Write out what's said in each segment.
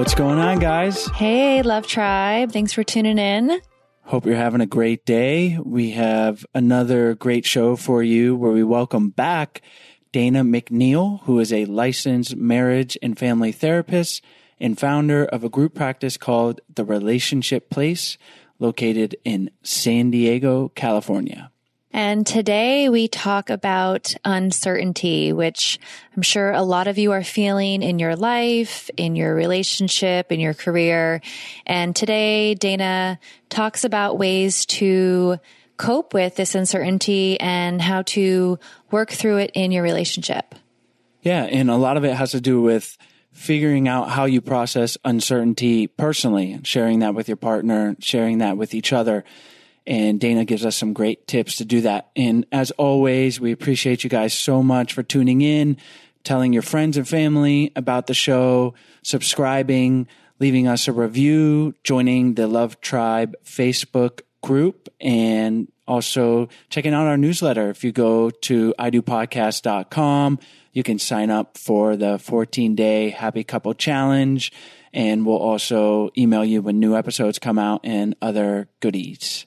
What's going on, guys? Hey, Love Tribe. Thanks for tuning in. Hope you're having a great day. We have another great show for you where we welcome back Dana McNeil, who is a licensed marriage and family therapist and founder of a group practice called The Relationship Place, located in San Diego, California. And today we talk about uncertainty, which I'm sure a lot of you are feeling in your life, in your relationship, in your career. And today Dana talks about ways to cope with this uncertainty and how to work through it in your relationship. Yeah, and a lot of it has to do with figuring out how you process uncertainty personally, sharing that with your partner, sharing that with each other. And Dana gives us some great tips to do that. And as always, we appreciate you guys so much for tuning in, telling your friends and family about the show, subscribing, leaving us a review, joining the Love Tribe Facebook group, and also checking out our newsletter. If you go to idopodcast.com, you can sign up for the 14 day happy couple challenge and we'll also email you when new episodes come out and other goodies.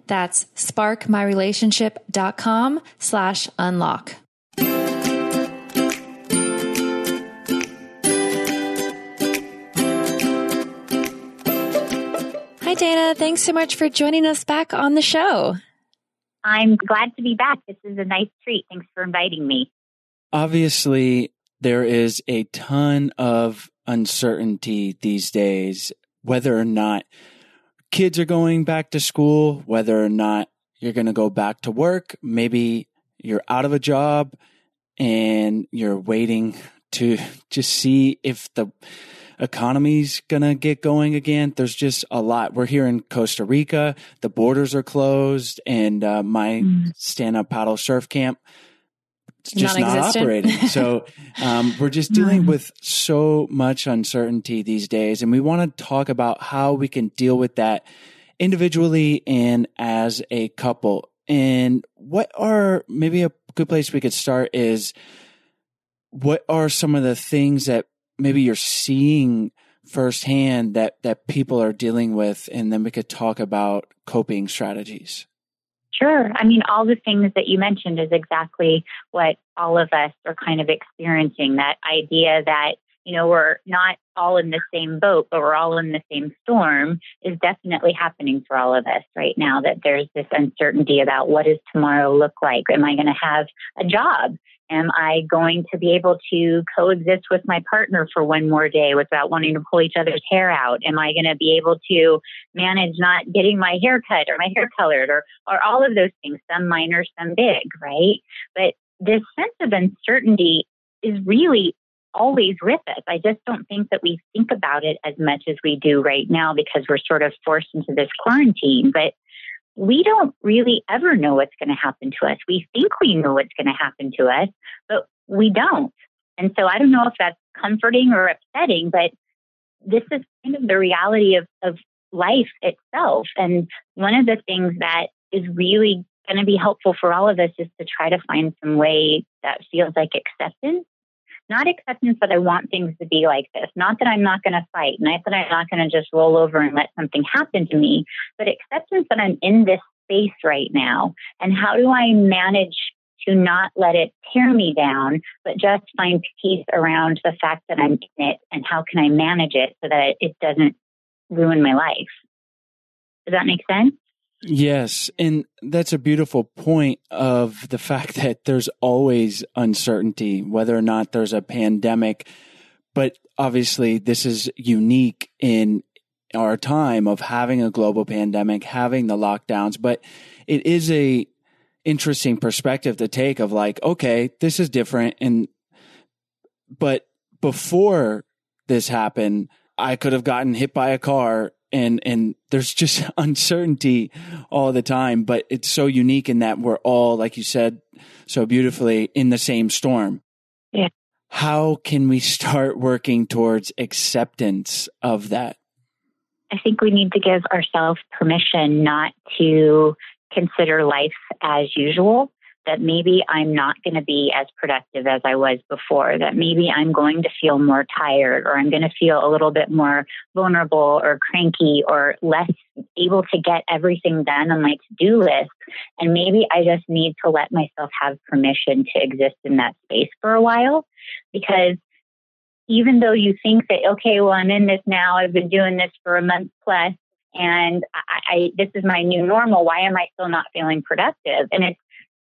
That's sparkmyrelationship.com slash unlock. Hi, Dana. Thanks so much for joining us back on the show. I'm glad to be back. This is a nice treat. Thanks for inviting me. Obviously, there is a ton of uncertainty these days, whether or not kids are going back to school, whether or not you're going to go back to work. Maybe you're out of a job and you're waiting to just see if the economy's going to get going again. There's just a lot. We're here in Costa Rica. The borders are closed and uh, my mm. stand up paddle surf camp just not operating. so um, we're just dealing with so much uncertainty these days, and we want to talk about how we can deal with that individually and as a couple. And what are maybe a good place we could start is what are some of the things that maybe you're seeing firsthand that that people are dealing with, and then we could talk about coping strategies. Sure. I mean, all the things that you mentioned is exactly what all of us are kind of experiencing that idea that, you know, we're not all in the same boat, but we're all in the same storm is definitely happening for all of us right now. That there's this uncertainty about what does tomorrow look like? Am I going to have a job? Am I going to be able to coexist with my partner for one more day without wanting to pull each other's hair out? Am I going to be able to manage not getting my hair cut or my hair colored or, or all of those things, some minor, some big, right? But this sense of uncertainty is really always with us. I just don't think that we think about it as much as we do right now because we're sort of forced into this quarantine. But we don't really ever know what's going to happen to us. We think we know what's going to happen to us, but we don't. And so I don't know if that's comforting or upsetting, but this is kind of the reality of, of life itself. And one of the things that is really going to be helpful for all of us is to try to find some way that feels like acceptance not acceptance that I want things to be like this, not that I'm not going to fight, not that I'm not going to just roll over and let something happen to me, but acceptance that I'm in this space right now. And how do I manage to not let it tear me down, but just find peace around the fact that I'm in it and how can I manage it so that it doesn't ruin my life? Does that make sense? Yes. And that's a beautiful point of the fact that there's always uncertainty, whether or not there's a pandemic. But obviously, this is unique in our time of having a global pandemic, having the lockdowns. But it is a interesting perspective to take of like, okay, this is different. And, but before this happened, I could have gotten hit by a car and and there's just uncertainty all the time but it's so unique in that we're all like you said so beautifully in the same storm. Yeah. How can we start working towards acceptance of that? I think we need to give ourselves permission not to consider life as usual that maybe I'm not going to be as productive as I was before, that maybe I'm going to feel more tired or I'm going to feel a little bit more vulnerable or cranky or less able to get everything done on my to do list. And maybe I just need to let myself have permission to exist in that space for a while because even though you think that, okay, well, I'm in this now, I've been doing this for a month plus, and I, I, this is my new normal. Why am I still not feeling productive? And it's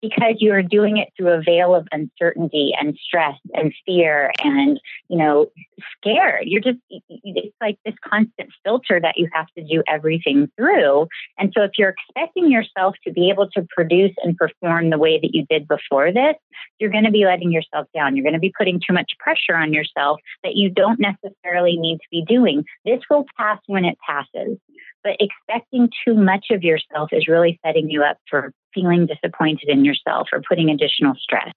because you are doing it through a veil of uncertainty and stress and fear and, you know, scared. You're just, it's like this constant filter that you have to do everything through. And so if you're expecting yourself to be able to produce and perform the way that you did before this, you're going to be letting yourself down. You're going to be putting too much pressure on yourself that you don't necessarily need to be doing. This will pass when it passes. But expecting too much of yourself is really setting you up for feeling disappointed in yourself or putting additional stress.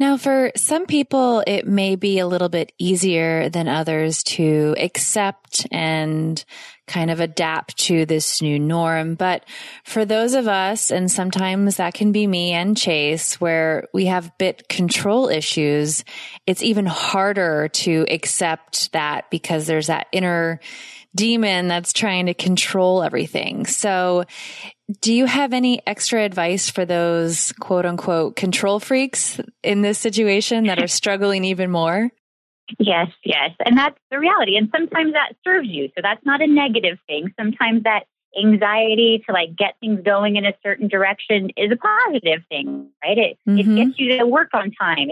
Now, for some people, it may be a little bit easier than others to accept and kind of adapt to this new norm. But for those of us, and sometimes that can be me and Chase, where we have bit control issues, it's even harder to accept that because there's that inner demon that's trying to control everything. So do you have any extra advice for those quote unquote control freaks in this situation that are struggling even more? Yes, yes. And that's the reality. And sometimes that serves you. So that's not a negative thing. Sometimes that anxiety to like get things going in a certain direction is a positive thing, right? It, mm-hmm. it gets you to work on time.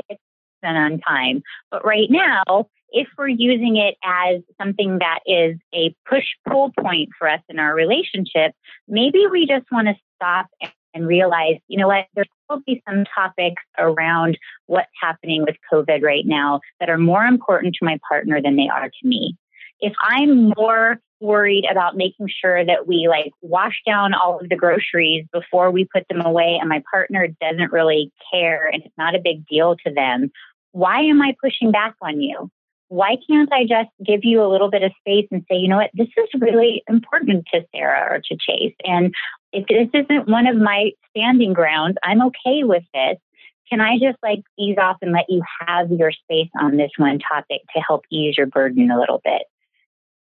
It's on time. But right now, if we're using it as something that is a push pull point for us in our relationship, maybe we just want to stop and realize, you know what, there's probably some topics around what's happening with COVID right now that are more important to my partner than they are to me. If I'm more worried about making sure that we like wash down all of the groceries before we put them away and my partner doesn't really care and it's not a big deal to them, why am I pushing back on you? why can't I just give you a little bit of space and say, you know what, this is really important to Sarah or to Chase. And if this isn't one of my standing grounds, I'm okay with this. Can I just like ease off and let you have your space on this one topic to help ease your burden a little bit?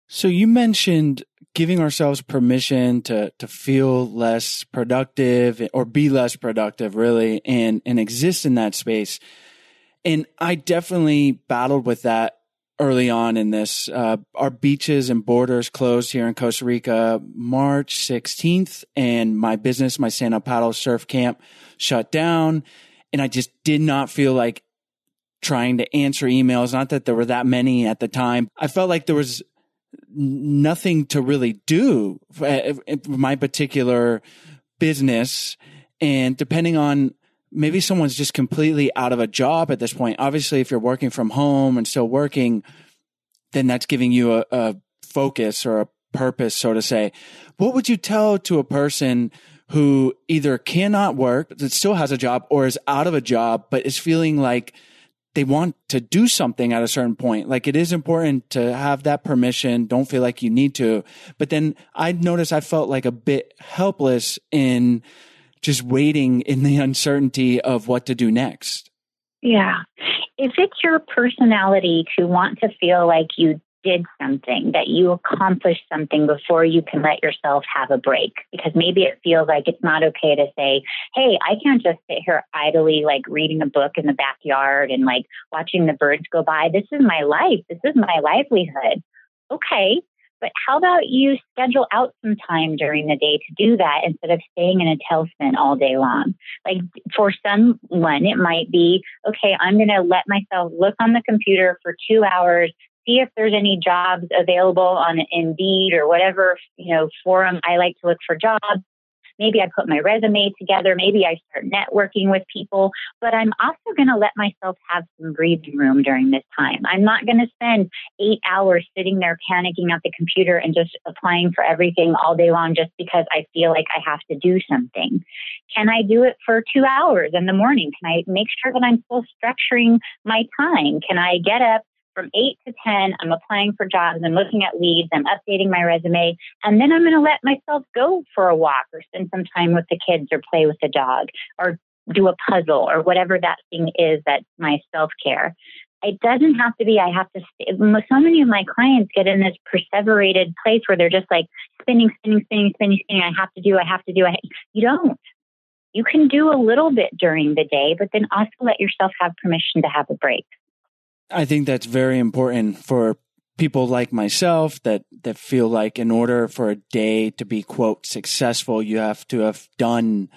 So you mentioned giving ourselves permission to to feel less productive or be less productive really and and exist in that space. And I definitely battled with that early on in this. Uh, our beaches and borders closed here in Costa Rica March 16th, and my business, my stand up paddle surf camp, shut down. And I just did not feel like trying to answer emails. Not that there were that many at the time. I felt like there was nothing to really do eh, for my particular business. And depending on maybe someone's just completely out of a job at this point. Obviously, if you're working from home and still working, then that's giving you a, a focus or a purpose, so to say. What would you tell to a person who either cannot work, that still has a job, or is out of a job, but is feeling like they want to do something at a certain point. Like it is important to have that permission. Don't feel like you need to. But then I noticed I felt like a bit helpless in just waiting in the uncertainty of what to do next. Yeah. If it's your personality to want to feel like you did something, that you accomplished something before you can let yourself have a break. Because maybe it feels like it's not okay to say, hey, I can't just sit here idly, like reading a book in the backyard and like watching the birds go by. This is my life. This is my livelihood. Okay, but how about you schedule out some time during the day to do that instead of staying in a tailspin all day long? Like for someone, it might be, okay, I'm going to let myself look on the computer for two hours, see if there's any jobs available on Indeed or whatever, you know, forum I like to look for jobs Maybe I put my resume together. Maybe I start networking with people, but I'm also going to let myself have some breathing room during this time. I'm not going to spend eight hours sitting there panicking at the computer and just applying for everything all day long just because I feel like I have to do something. Can I do it for two hours in the morning? Can I make sure that I'm still structuring my time? Can I get up, from 8 to 10, I'm applying for jobs, I'm looking at leads, I'm updating my resume, and then I'm going to let myself go for a walk or spend some time with the kids or play with the dog or do a puzzle or whatever that thing is that's my self care. It doesn't have to be, I have to, so many of my clients get in this perseverated place where they're just like spinning, spinning, spinning, spinning, spinning. I have to do, I have to do. I, you don't. You can do a little bit during the day, but then also let yourself have permission to have a break. I think that's very important for people like myself that that feel like in order for a day to be quote successful you have to have done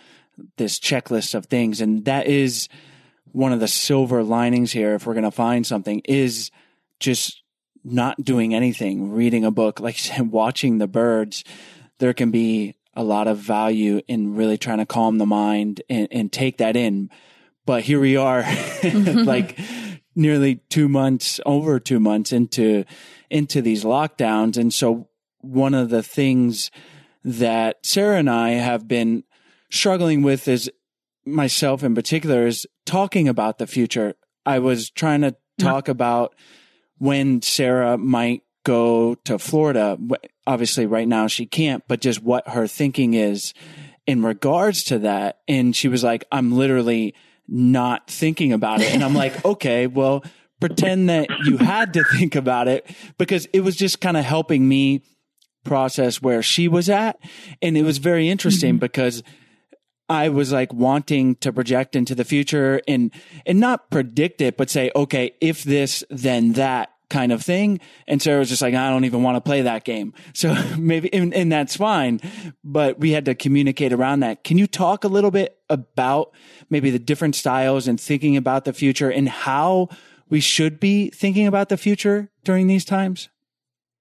this checklist of things. And that is one of the silver linings here. If we're going to find something is just not doing anything, reading a book, like said, watching the birds. There can be a lot of value in really trying to calm the mind and, and take that in. But here we are, like nearly two months, over two months into, into these lockdowns. And so one of the things that Sarah and I have been struggling with is myself in particular is talking about the future. I was trying to talk about when Sarah might go to Florida. Obviously, right now she can't, but just what her thinking is in regards to that. And she was like, I'm literally not thinking about it. And I'm like, okay, well, pretend that you had to think about it because it was just kind of helping me process where she was at. And it was very interesting mm-hmm. because I was like wanting to project into the future and, and not predict it, but say, okay, if this, then that kind of thing. And Sarah was just like, I don't even want to play that game. So maybe, and, and, that's fine, but we had to communicate around that. Can you talk a little bit about maybe the different styles and thinking about the future and how we should be thinking about the future during these times?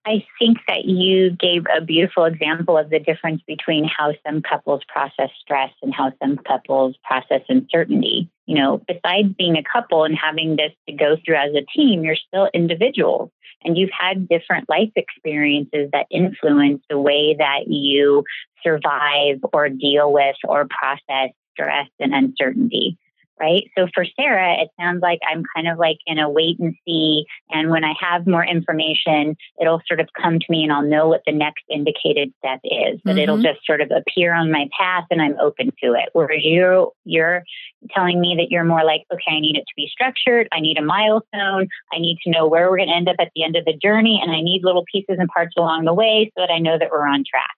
I think that you gave a beautiful example of the difference between how some couples process stress and how some couples process uncertainty. You know, besides being a couple and having this to go through as a team, you're still individuals and you've had different life experiences that influence the way that you survive or deal with or process stress and uncertainty right? So for Sarah, it sounds like I'm kind of like in a wait and see. And when I have more information, it'll sort of come to me and I'll know what the next indicated step is. But mm-hmm. it'll just sort of appear on my path and I'm open to it. Whereas you you're telling me that you're more like, okay, I need it to be structured. I need a milestone. I need to know where we're going to end up at the end of the journey. And I need little pieces and parts along the way so that I know that we're on track.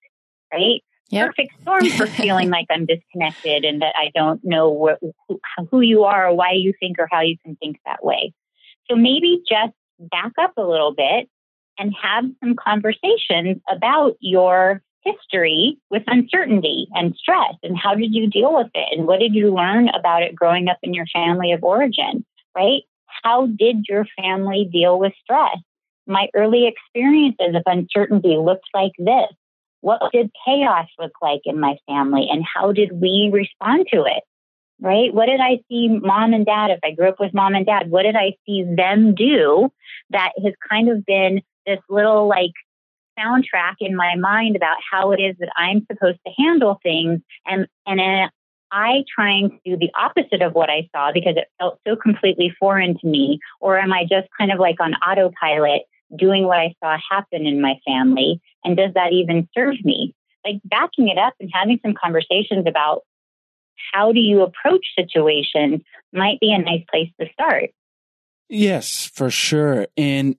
Right yep. perfect storm for feeling like I'm disconnected and that I don't know what, who, who you are or why you think or how you can think that way. So maybe just back up a little bit and have some conversations about your history with uncertainty and stress and how did you deal with it and what did you learn about it growing up in your family of origin, right? How did your family deal with stress? My early experiences of uncertainty looked like this. What did chaos look like in my family and how did we respond to it? Right? What did I see mom and dad, if I grew up with mom and dad, what did I see them do that has kind of been this little like soundtrack in my mind about how it is that I'm supposed to handle things and and uh, I trying to do the opposite of what I saw because it felt so completely foreign to me or am I just kind of like on autopilot doing what I saw happen in my family? And does that even serve me? Like backing it up and having some conversations about how do you approach situations might be a nice place to start. Yes, for sure. And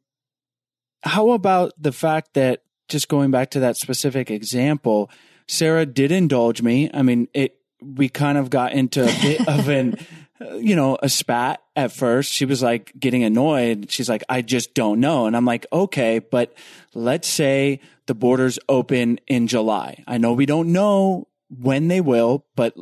how about the fact that just going back to that specific example, Sarah did indulge me. I mean, it we kind of got into a bit of an you know, a spat at first. She was like getting annoyed. She's like, I just don't know. And I'm like, okay, but let's say the borders open in July. I know we don't know when they will, but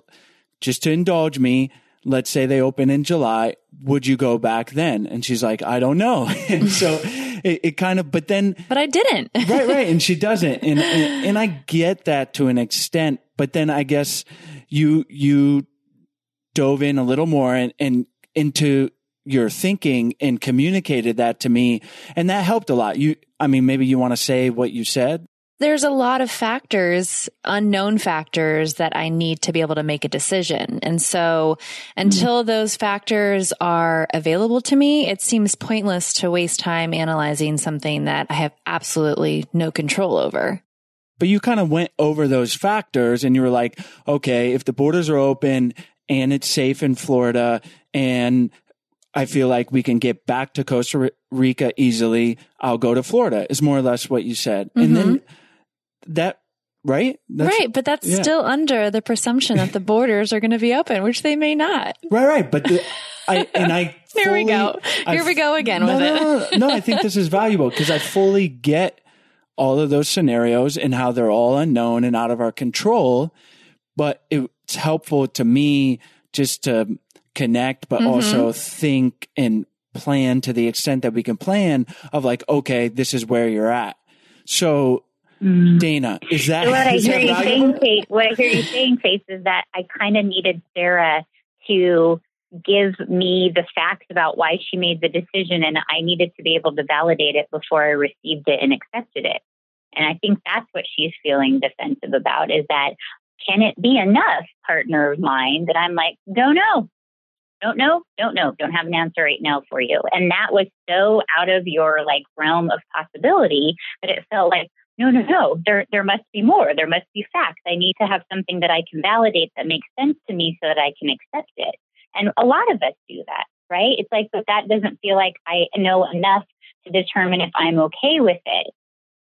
just to indulge me, let's say they open in July. Would you go back then? And she's like, I don't know. and so it, it, kind of, but then, but I didn't. right, right. And she doesn't. And, and, and I get that to an extent, but then I guess you, you dove in a little more and, and into your thinking and communicated that to me. And that helped a lot. You, I mean, maybe you want to say what you said. There's a lot of factors, unknown factors that I need to be able to make a decision. And so until mm-hmm. those factors are available to me, it seems pointless to waste time analyzing something that I have absolutely no control over. But you kind of went over those factors and you were like, okay, if the borders are open and it's safe in Florida and I feel like we can get back to Costa Rica easily. I'll go to Florida is more or less what you said. Mm-hmm. And then mm-hmm. that, right? That's, right. But that's yeah. still under the presumption that the borders are going to be open, which they may not. Right. Right. But the, I, and I, fully, here we go. Here I, we go again no, with no, it. No, no, no, I think this is valuable because I fully get all of those scenarios and how they're all unknown and out of our control. But it, it's helpful to me just to connect, but Mhm. also think and plan to the extent that we can plan of like, okay, this is where you're at. So Mm. Dana, is that, what I hear you valuable? saying, Chase, what I hear you saying, Chase, is that I kind of needed Sarah to give me the facts about why she made the decision, and I needed to be able to validate it before I received it and accepted it. And I think that's what she's feeling defensive about: is that can it be enough, partner of mine, that I'm like, don't know, don't know, don't know, don't have an answer right now for you. And that was so out of your like realm of possibility that it felt like no, no, no, there, there must be more. There must be facts. I need to have something that I can validate that makes sense to me so that I can accept it. And a lot of us do that, right? It's like, but that doesn't feel like I know enough to determine if I'm okay with it.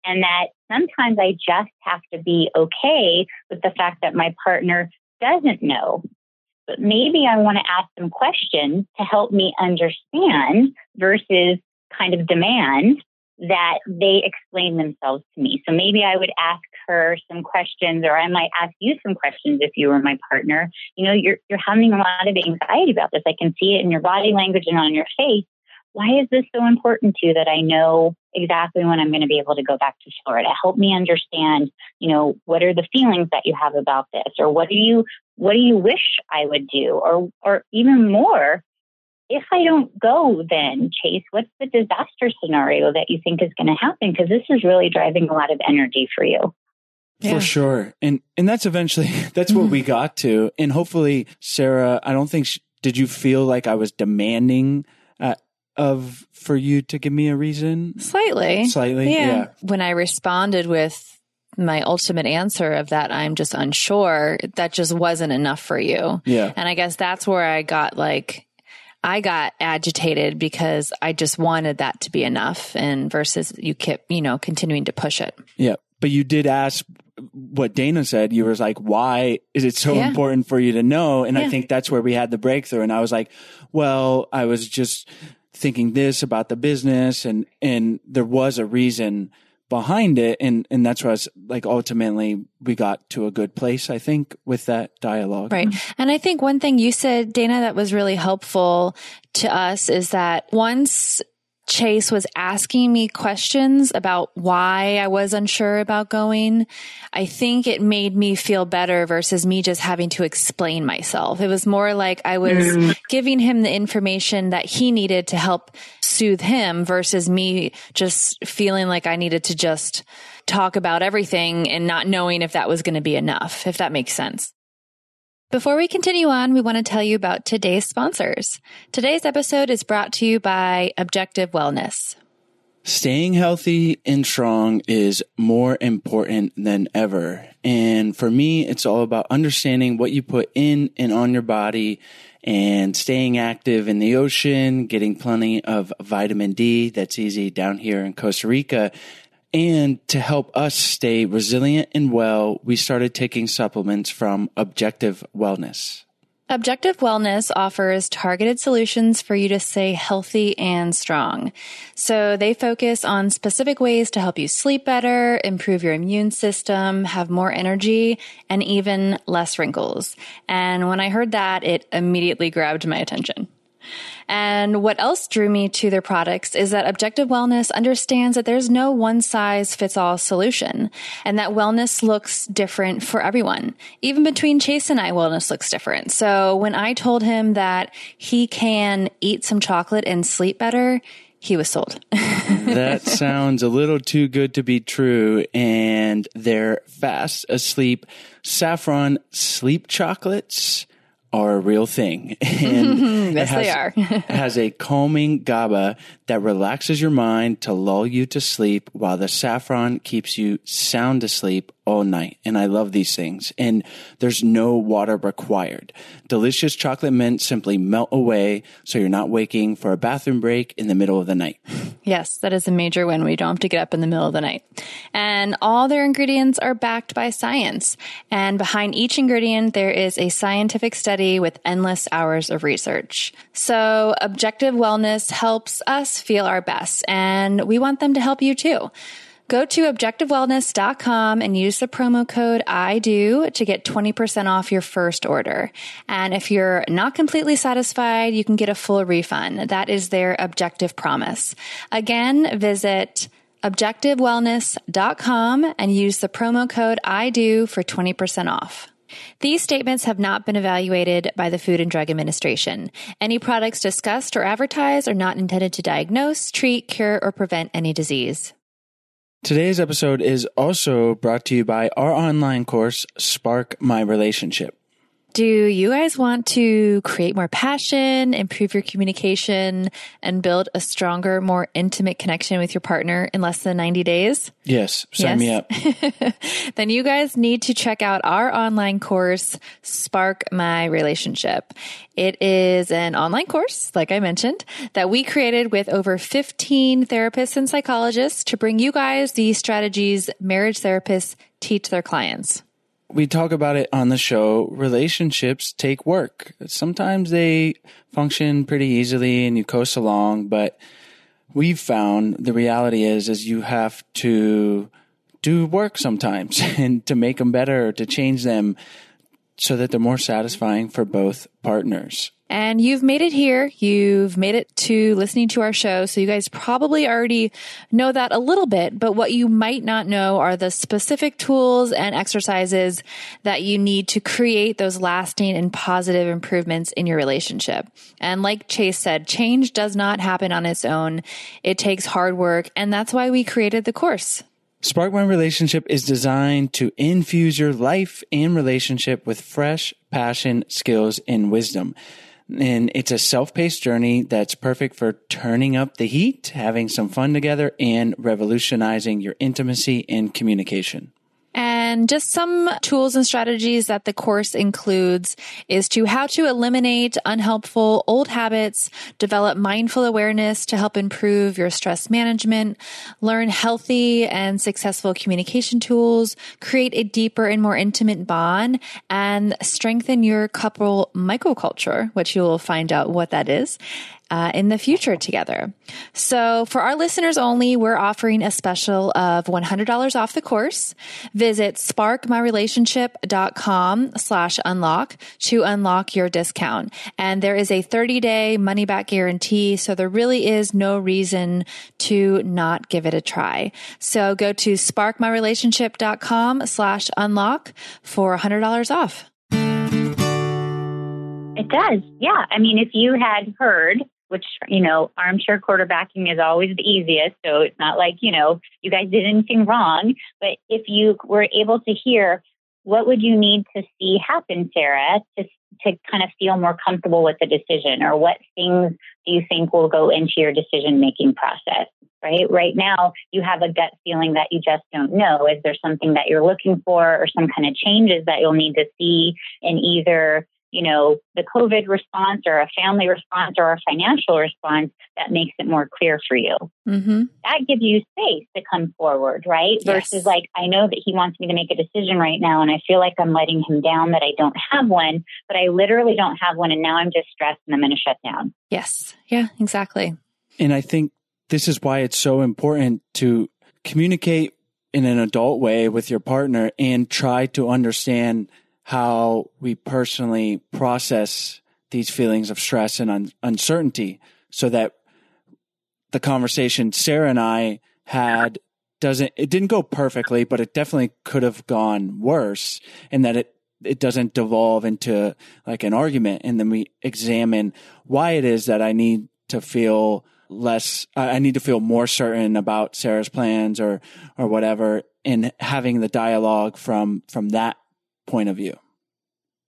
And that sometimes I just have to be okay with the fact that my partner doesn't know. But maybe I want to ask some questions to help me understand versus kind of demand that they explain themselves to me. So maybe I would ask her some questions or I might ask you some questions if you were my partner. You know, you're you're having a lot of anxiety about this. I can see it in your body language and on your face. Why is this so important to you that I know exactly when I'm going to be able to go back to Florida? Help me understand, you know, what are the feelings that you have about this or what do you what do you wish I would do or or even more if I don't go, then Chase, what's the disaster scenario that you think is going to happen? Because this is really driving a lot of energy for you. Yeah. For sure. And, and that's eventually, that's what we got to. And hopefully, Sarah, I don't think, sh did you feel like I was demanding, uh, of, for you to give me a reason? Slightly. Slightly. Yeah. Yeah. When I responded with my ultimate answer of that I'm just unsure, that just wasn't enough for you. Yeah. And I guess that's where I got like, I got agitated because I just wanted that to be enough and versus you kept, you know, continuing to push it. Yeah. But you did ask what Dana said. You was like, why is it so Yeah. important for you to know? And I think that's where we had the breakthrough. And I was like, well, I was just thinking this about the business and, and there was a reason behind it. And, and that's why like, ultimately we got to a good place, I think, with that dialogue. Right. And I think one thing you said, Dana, that was really helpful to us is that once Chase was asking me questions about why I was unsure about going, I think it made me feel better versus me just having to explain myself. It was more like I was mm. giving him the information that he needed to help soothe him versus me just feeling like I needed to just talk about everything and not knowing if that was going to be enough, if that makes sense. Before we continue on, we want to tell you about today's sponsors. Today's episode is brought to you by Objective Wellness. Staying healthy and strong is more important than ever. And for me, it's all about understanding what you put in and on your body and staying active in the ocean, getting plenty of vitamin D that's easy down here in Costa Rica. And to help us stay resilient and well, we started taking supplements from Objective Wellness. Objective Wellness offers targeted solutions for you to stay healthy and strong. So they focus on specific ways to help you sleep better, improve your immune system, have more energy, and even less wrinkles. And when I heard that, it immediately grabbed my attention. And what else drew me to their products is that Objective Wellness understands that there's no one size fits all solution and that wellness looks different for everyone. Even between Chase and I, wellness looks different. So when I told him that he can eat some chocolate and sleep better, he was sold. that sounds a little too good to be true. And their fast asleep saffron sleep chocolates are a real thing. And Yes, has, they are. has a calming GABA that relaxes your mind to lull you to sleep while the saffron keeps you sound asleep all night. And I love these things. And there's no water required. Delicious chocolate mint simply melt away so you're not waking for a bathroom break in the middle of the night. Yes, that is a major win. We don't have to get up in the middle of the night. And all their ingredients are backed by science. And behind each ingredient, there is a scientific study with endless hours of research. So Objective Wellness helps us feel our best and we want them to help you too. Go to objectivewellness.com and use the promo code I do to get 20% off your first order. And if you're not completely satisfied, you can get a full refund. That is their objective promise. Again, visit objectivewellness.com and use the promo code I do for 20% off. These statements have not been evaluated by the Food and Drug Administration. Any products discussed or advertised are not intended to diagnose, treat, cure, or prevent any disease. Today's episode is also brought to you by our online course, Spark My Relationship. Do you guys want to create more passion, improve your communication, and build a stronger, more intimate connection with your partner in less than 90 days? Yes, sign me up. then you guys need to check out our online course, Spark My Relationship. It is an online course, like I mentioned, that we created with over 15 therapists and psychologists to bring you guys the strategies marriage therapists teach their clients we talk about it on the show. Relationships take work. Sometimes they function pretty easily and you coast along, but we've found the reality is, is you have to do work sometimes and to make them better, to change them so that they're more satisfying for both partners. And you've made it here. You've made it to listening to our show. So you guys probably already know that a little bit, but what you might not know are the specific tools and exercises that you need to create those lasting and positive improvements in your relationship. And like Chase said, change does not happen on its own. It takes hard work. And that's why we created the course. Spark My Relationship is designed to infuse your life and relationship with fresh passion, skills, and wisdom. And it's a self paced journey that's perfect for turning up the heat, having some fun together, and revolutionizing your intimacy and communication. And just some tools and strategies that the course includes is to how to eliminate unhelpful old habits, develop mindful awareness to help improve your stress management, learn healthy and successful communication tools, create a deeper and more intimate bond, and strengthen your couple microculture, which you'll find out what that is uh, in the future together. So for our listeners only, we're offering a special of $100 off the course. Visit sparkmyrelationship.com slash unlock to unlock your discount. And there is a 30 day money back guarantee. So there really is no reason to not give it a try. So go to sparkmyrelationship.com slash unlock for $100 off. It does. Yeah. I mean, if you had heard which, you know, armchair quarterbacking is always the easiest. So it's not like, you know, you guys did anything wrong. But if you were able to hear, what would you need to see happen, Sarah, to, to kind of feel more comfortable with the decision? Or what things do you think will go into your decision making process? Right. Right now, you have a gut feeling that you just don't know. Is there something that you're looking for or some kind of changes that you'll need to see in either you know, the COVID response or a family response or a financial response that makes it more clear for you. Mm-hmm. That gives you space to come forward, right? Yes. Versus like, I know that he wants me to make a decision right now and I feel like I'm letting him down that I don't have one, but I literally don't have one and now I'm just stressed and I'm going to shut down. Yes. Yeah, exactly. And I think this is why it's so important to communicate in an adult way with your partner and try to understand how we personally process these feelings of stress and un- uncertainty so that the conversation Sarah and I had doesn't it didn't go perfectly but it definitely could have gone worse and that it it doesn't devolve into like an argument. And then we examine why it is that I need to feel less I need to feel more certain about Sarah's plans or or whatever and having the dialogue from from that point of view.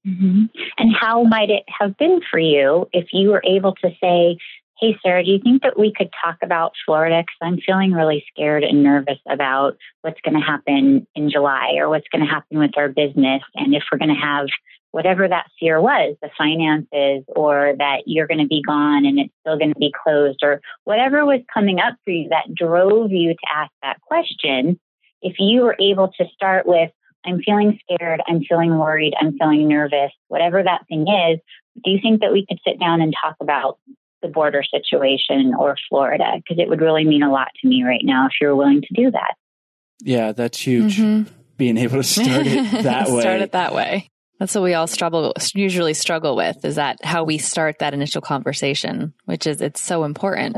Mm-hmm. And how might it have been for you if you were able to say, Hey, Sarah, do you think that we could talk about Florida? Because I'm feeling really scared and nervous about what's going to happen in July or what's going to happen with our business. And if we're going to have whatever that fear was, the finances, or that you're going to be gone and it's still going to be closed, or whatever was coming up for you that drove you to ask that question, if you were able to start with, I'm feeling scared. I'm feeling worried. I'm feeling nervous. Whatever that thing is, do you think that we could sit down and talk about the border situation or Florida? Because it would really mean a lot to me right now if you're willing to do that. Yeah, that's huge. Mm-hmm. Being able to start it that way. Start it that way. That's what we all struggle usually struggle with is that how we start that initial conversation, which is it's so important.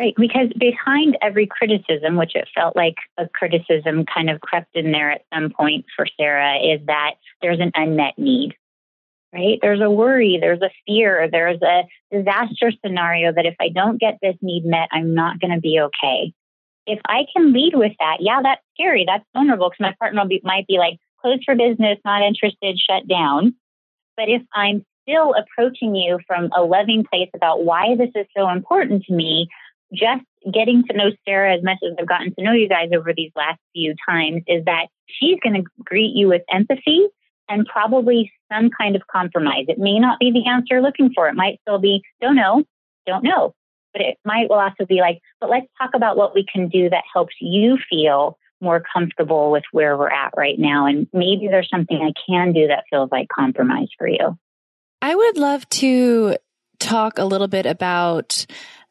Right, because behind every criticism, which it felt like a criticism kind of crept in there at some point for Sarah, is that there's an unmet need. Right? There's a worry, there's a fear, there's a disaster scenario that if I don't get this need met, I'm not going to be okay. If I can lead with that, yeah, that's scary, that's vulnerable because my partner be, might be like, closed for business, not interested, shut down. But if I'm still approaching you from a loving place about why this is so important to me, just getting to know Sarah as much as I've gotten to know you guys over these last few times is that she's going to greet you with empathy and probably some kind of compromise. It may not be the answer you're looking for. It might still be, don't know, don't know. But it might will also be like, but let's talk about what we can do that helps you feel more comfortable with where we're at right now. And maybe there's something I can do that feels like compromise for you. I would love to talk a little bit about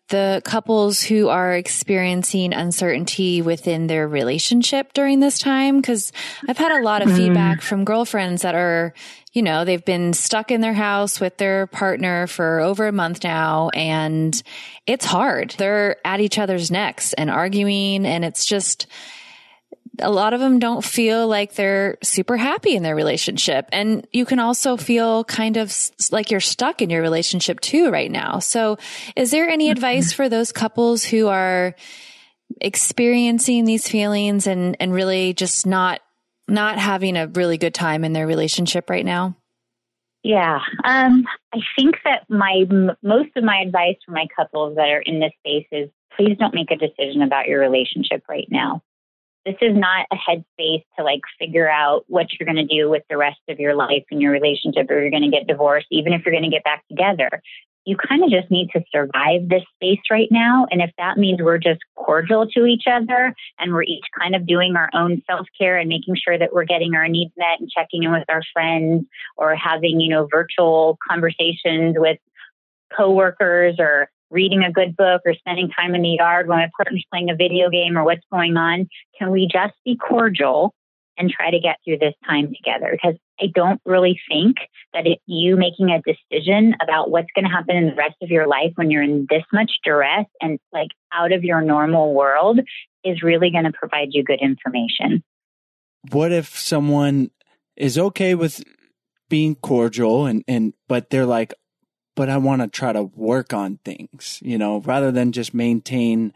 the couples who are experiencing uncertainty within their relationship during this time? Cause I've had a lot of mm. feedback from girlfriends that are, you know, they've been stuck in their house with their partner for over a month now and it's hard. They're at each other's necks and arguing and it's just, a lot of them don't feel like they're super happy in their relationship. And you can also feel kind of like you're stuck in your relationship too right now. So is there any mm-hmm. advice for those couples who are experiencing these feelings and, and really just not, not having a really good time in their relationship right now? Yeah. Um, I think that my, m- most of my advice for my couples that are in this space is please don't make a decision about your relationship right now this is not a headspace to like figure out what you're going to do with the rest of your life and your relationship or you're going to get divorced even if you're going to get back together. You kind of just need to survive this space right now and if that means we're just cordial to each other and we're each kind of doing our own self-care and making sure that we're getting our needs met and checking in with our friends or having you know virtual conversations with coworkers or reading a good book or spending time in the yard when my partner's playing a video game or what's going on? Can we just be cordial and try to get through this time together? Because I don't really think that you making a decision about what's going to happen in the rest of your life when you're in this much duress and like out of your normal world is really going to provide you good information. What if someone is okay with being cordial and, and but they're like, but I want to try to work on things, you know, rather than just maintain,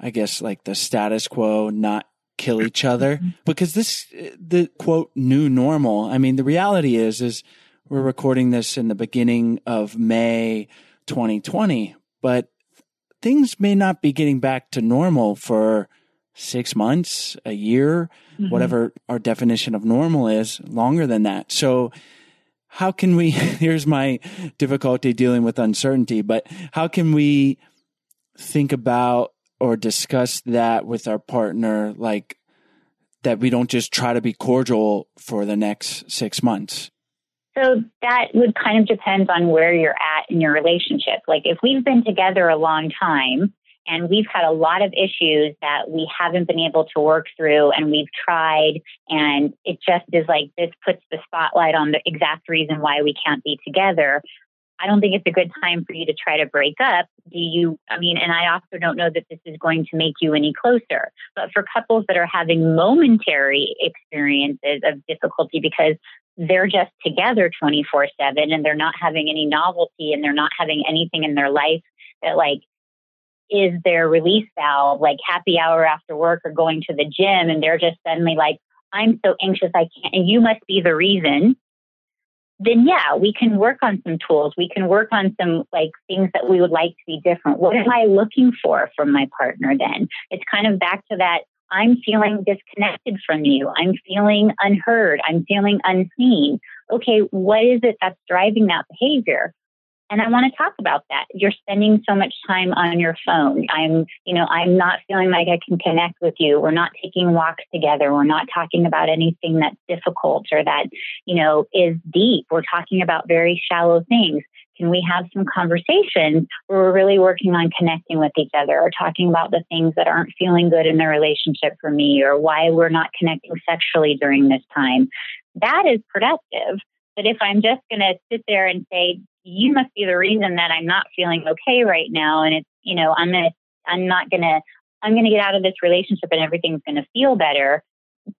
I guess, like the status quo, not kill each other. Mm-hmm. Because this, the quote, new normal, I mean, the reality is, is we're recording this in the beginning of May 2020, but things may not be getting back to normal for six months, a year, mm-hmm. whatever our definition of normal is, longer than that. So, how can we, here's my difficulty dealing with uncertainty, but how can we think about or discuss that with our partner, like that we don't just try to be cordial for the next six months? So that would kind of depend on where you're at in your relationship. Like if we've been together a long time, and we've had a lot of issues that we haven't been able to work through and we've tried. And it just is like this puts the spotlight on the exact reason why we can't be together. I don't think it's a good time for you to try to break up. Do you? I mean, and I also don't know that this is going to make you any closer. But for couples that are having momentary experiences of difficulty because they're just together 24 7 and they're not having any novelty and they're not having anything in their life that like is their release valve, like happy hour after work or going to the gym, and they're just suddenly like, I'm so anxious, I can't, and you must be the reason, then yeah, we can work on some tools. We can work on some like things that we would like to be different. What am I looking for from my partner then? It's kind of back to that I'm feeling disconnected from you. I'm feeling unheard. I'm feeling unseen. Okay, what is it that's driving that behavior? And I want to talk about that. You're spending so much time on your phone. I'm, you know, I'm not feeling like I can connect with you. We're not taking walks together. We're not talking about anything that's difficult or that, you know, is deep. We're talking about very shallow things. can we have some conversations where we're really working on connecting with each other or talking about the things that aren't feeling good in the relationship for me or why we're not connecting sexually during this time? That is productive. But if I'm just going to sit there and say, you must be the reason that I'm not feeling okay right now, and it's, you know, I'm going to, I'm not going to, I'm going to get out of this relationship and everything's going to feel better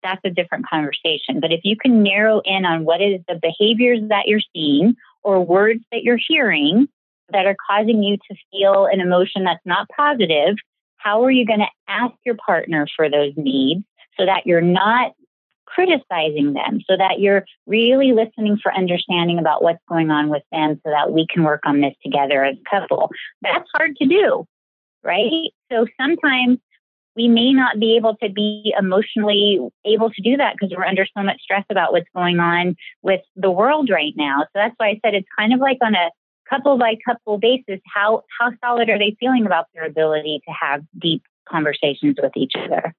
that's a different conversation. But if you can narrow in on what is the behaviors that you're seeing or words that you're hearing that are causing you to feel an emotion that's not positive, how are you going to ask your partner for those needs so that you're not criticizing them, so that you're really listening for understanding about what's going on with them so that we can work on this together as a couple? That's hard to do, right? So sometimes we may not be able to be emotionally able to do that because we're under so much stress about what's going on with the world right now. So that's why I said it's kind of like on a couple by couple basis. How how solid are they feeling about their ability to have deep conversations with each other?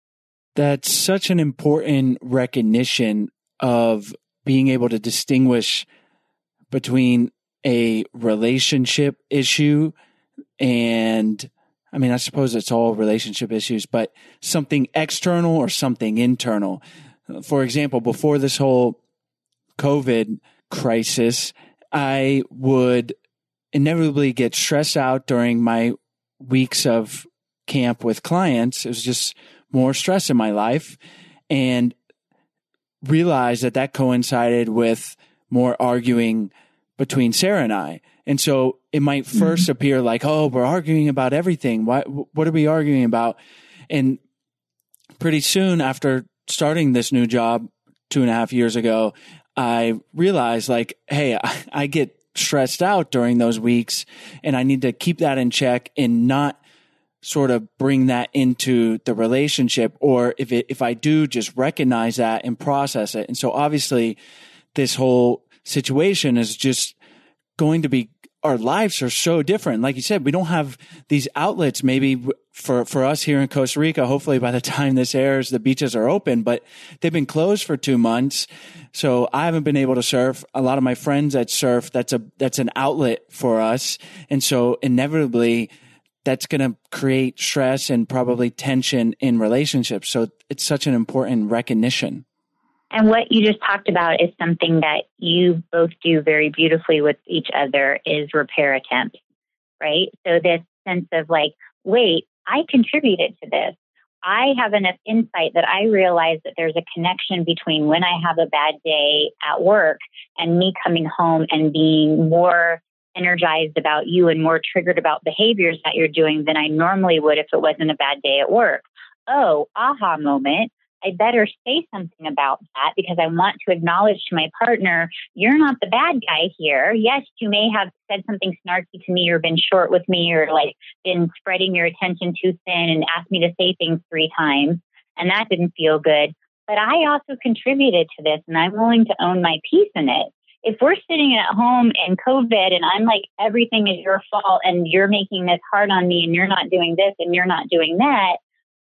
That's such an important recognition of being able to distinguish between a relationship issue and I mean, I suppose it's all relationship issues, but something external or something internal. For example, before this whole COVID crisis, I would inevitably get stressed out during my weeks of camp with clients. It was just more stress in my life and realized that that coincided with more arguing between Sarah and I. And so it might 1st mm-hmm. appear like, oh, we're arguing about everything. What, what are we arguing about? And pretty soon after starting this new job two and a half years ago, I realized like, hey, I, I get stressed out during those weeks and I need to keep that in check and not sort of bring that into the relationship or if it, if I do just recognize that and process it. And so obviously this whole situation is just going to be our lives are so different. Like you said, we don't have these outlets. Maybe for, for us here in Costa Rica, hopefully by the time this airs, the beaches are open, but they've been closed for two months. So I haven't been able to surf. A lot of my friends that surf, that's a, that's an outlet for us. And so inevitably that's going to create stress and probably tension in relationships. So it's such an important recognition. And what you just talked about is something that you both do very beautifully with each other is repair attempts, right? So this sense of like, wait, I contributed to this. I have enough insight that I realize that there's a connection between when I have a bad day at work and me coming home and being more energized about you and more triggered about behaviors that you're doing than I normally would if it wasn't a bad day at work. Oh, aha moment. I better say something about that because I want to acknowledge to my partner, you're not the bad guy here. Yes, you may have said something snarky to me or been short with me or like been spreading your attention too thin and asked me to say things three times. And that didn't feel good. But I also contributed to this and I'm willing to own my piece in it. If we're sitting at home in COVID and I'm like, everything is your fault and you're making this hard on me and you're not doing this and you're not doing that,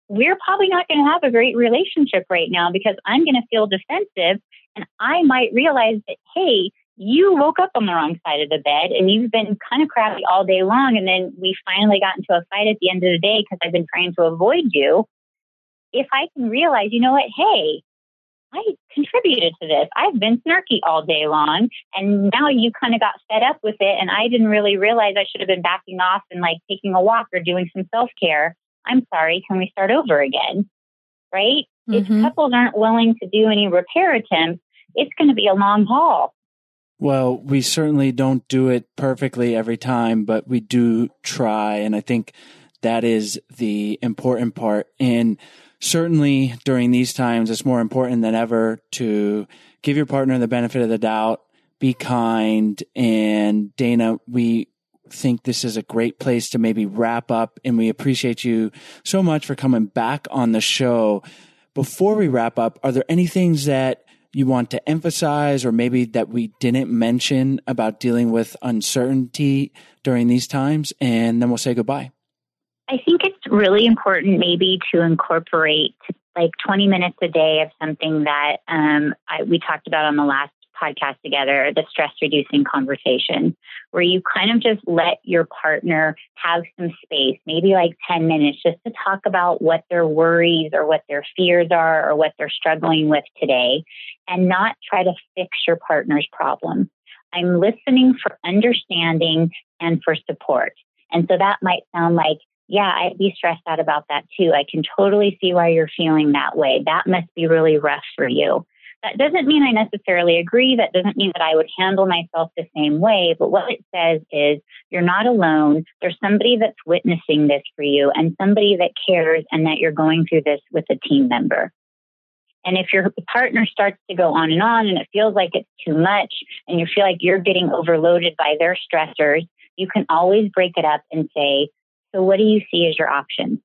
we're probably not going to have a great relationship right now because I'm going to feel defensive and I might realize that, hey, you woke up on the wrong side of the bed and you've been kind of crappy all day long. And then we finally got into a fight at the end of the day because I've been trying to avoid you. If I can realize, you know what, hey, I contributed to this. I've been snarky all day long. And now you kind of got fed up with it. And I didn't really realize I should have been backing off and like taking a walk or doing some self care. I'm sorry, can we start over again? Right? Mm-hmm. If couples aren't willing to do any repair attempts, it's going to be a long haul. Well, we certainly don't do it perfectly every time, but we do try. And I think that is the important part. And certainly during these times, it's more important than ever to give your partner the benefit of the doubt, be kind. And Dana, we think this is a great place to maybe wrap up. And we appreciate you so much for coming back on the show. Before we wrap up, are there any things that you want to emphasize or maybe that we didn't mention about dealing with uncertainty during these times? And then we'll say goodbye. I think it's really important maybe to incorporate like 20 minutes a day of something that um, I, we talked about on the last podcast together, the stress reducing conversation, where you kind of just let your partner have some space, maybe like 10 minutes, just to talk about what their worries or what their fears are or what they're struggling with today, and not try to fix your partner's problem. I'm listening for understanding and for support. And so that might sound like, yeah, I'd be stressed out about that too. I can totally see why you're feeling that way. That must be really rough for you. That doesn't mean I necessarily agree. That doesn't mean that I would handle myself the same way. But what it says is you're not alone. There's somebody that's witnessing this for you and somebody that cares and that you're going through this with a team member. And if your partner starts to go on and on and it feels like it's too much and you feel like you're getting overloaded by their stressors, you can always break it up and say, So, what do you see as your options?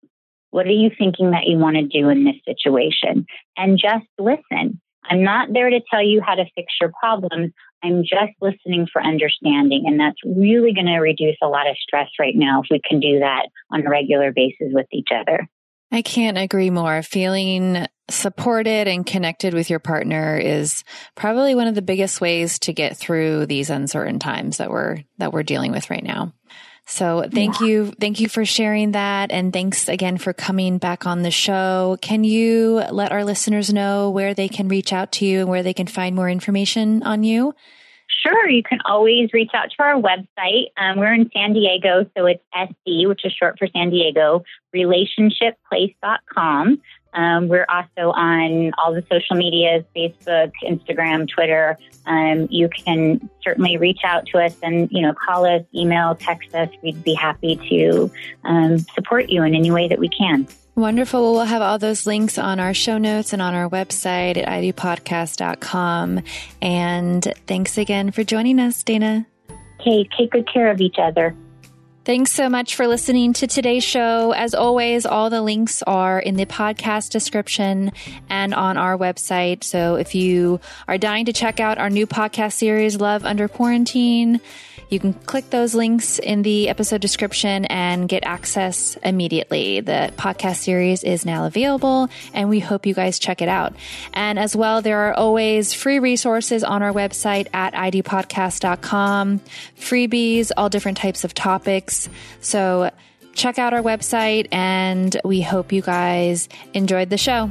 What are you thinking that you want to do in this situation? And just listen. I'm not there to tell you how to fix your problems. I'm just listening for understanding. And that's really going to reduce a lot of stress right now if we can do that on a regular basis with each other. I can't agree more. Feeling supported and connected with your partner is probably one of the biggest ways to get through these uncertain times that we're that we're dealing with right now. So thank yeah. you. Thank you for sharing that. And thanks again for coming back on the show. Can you let our listeners know where they can reach out to you and where they can find more information on you? Sure. You can always reach out to our website. Um, we're in San Diego, so it's SD, which is short for San Diego, relationshipplace.com. Um, we're also on all the social medias Facebook, Instagram, Twitter. Um, you can certainly reach out to us and, you know, call us, email, text us. We'd be happy to um, support you in any way that we can. Wonderful. we'll have all those links on our show notes and on our website at idopodcast.com. And thanks again for joining us, Dana. Okay, take good care of each other. Thanks so much for listening to today's show. As always, all the links are in the podcast description and on our website. So if you are dying to check out our new podcast series, Love Under Quarantine, you can click those links in the episode description and get access immediately. The podcast series is now available and we hope you guys check it out. And as well, there are always free resources on our website at idopodcast.com, freebies, all different types of topics. So check out our website and we hope you guys enjoyed the show.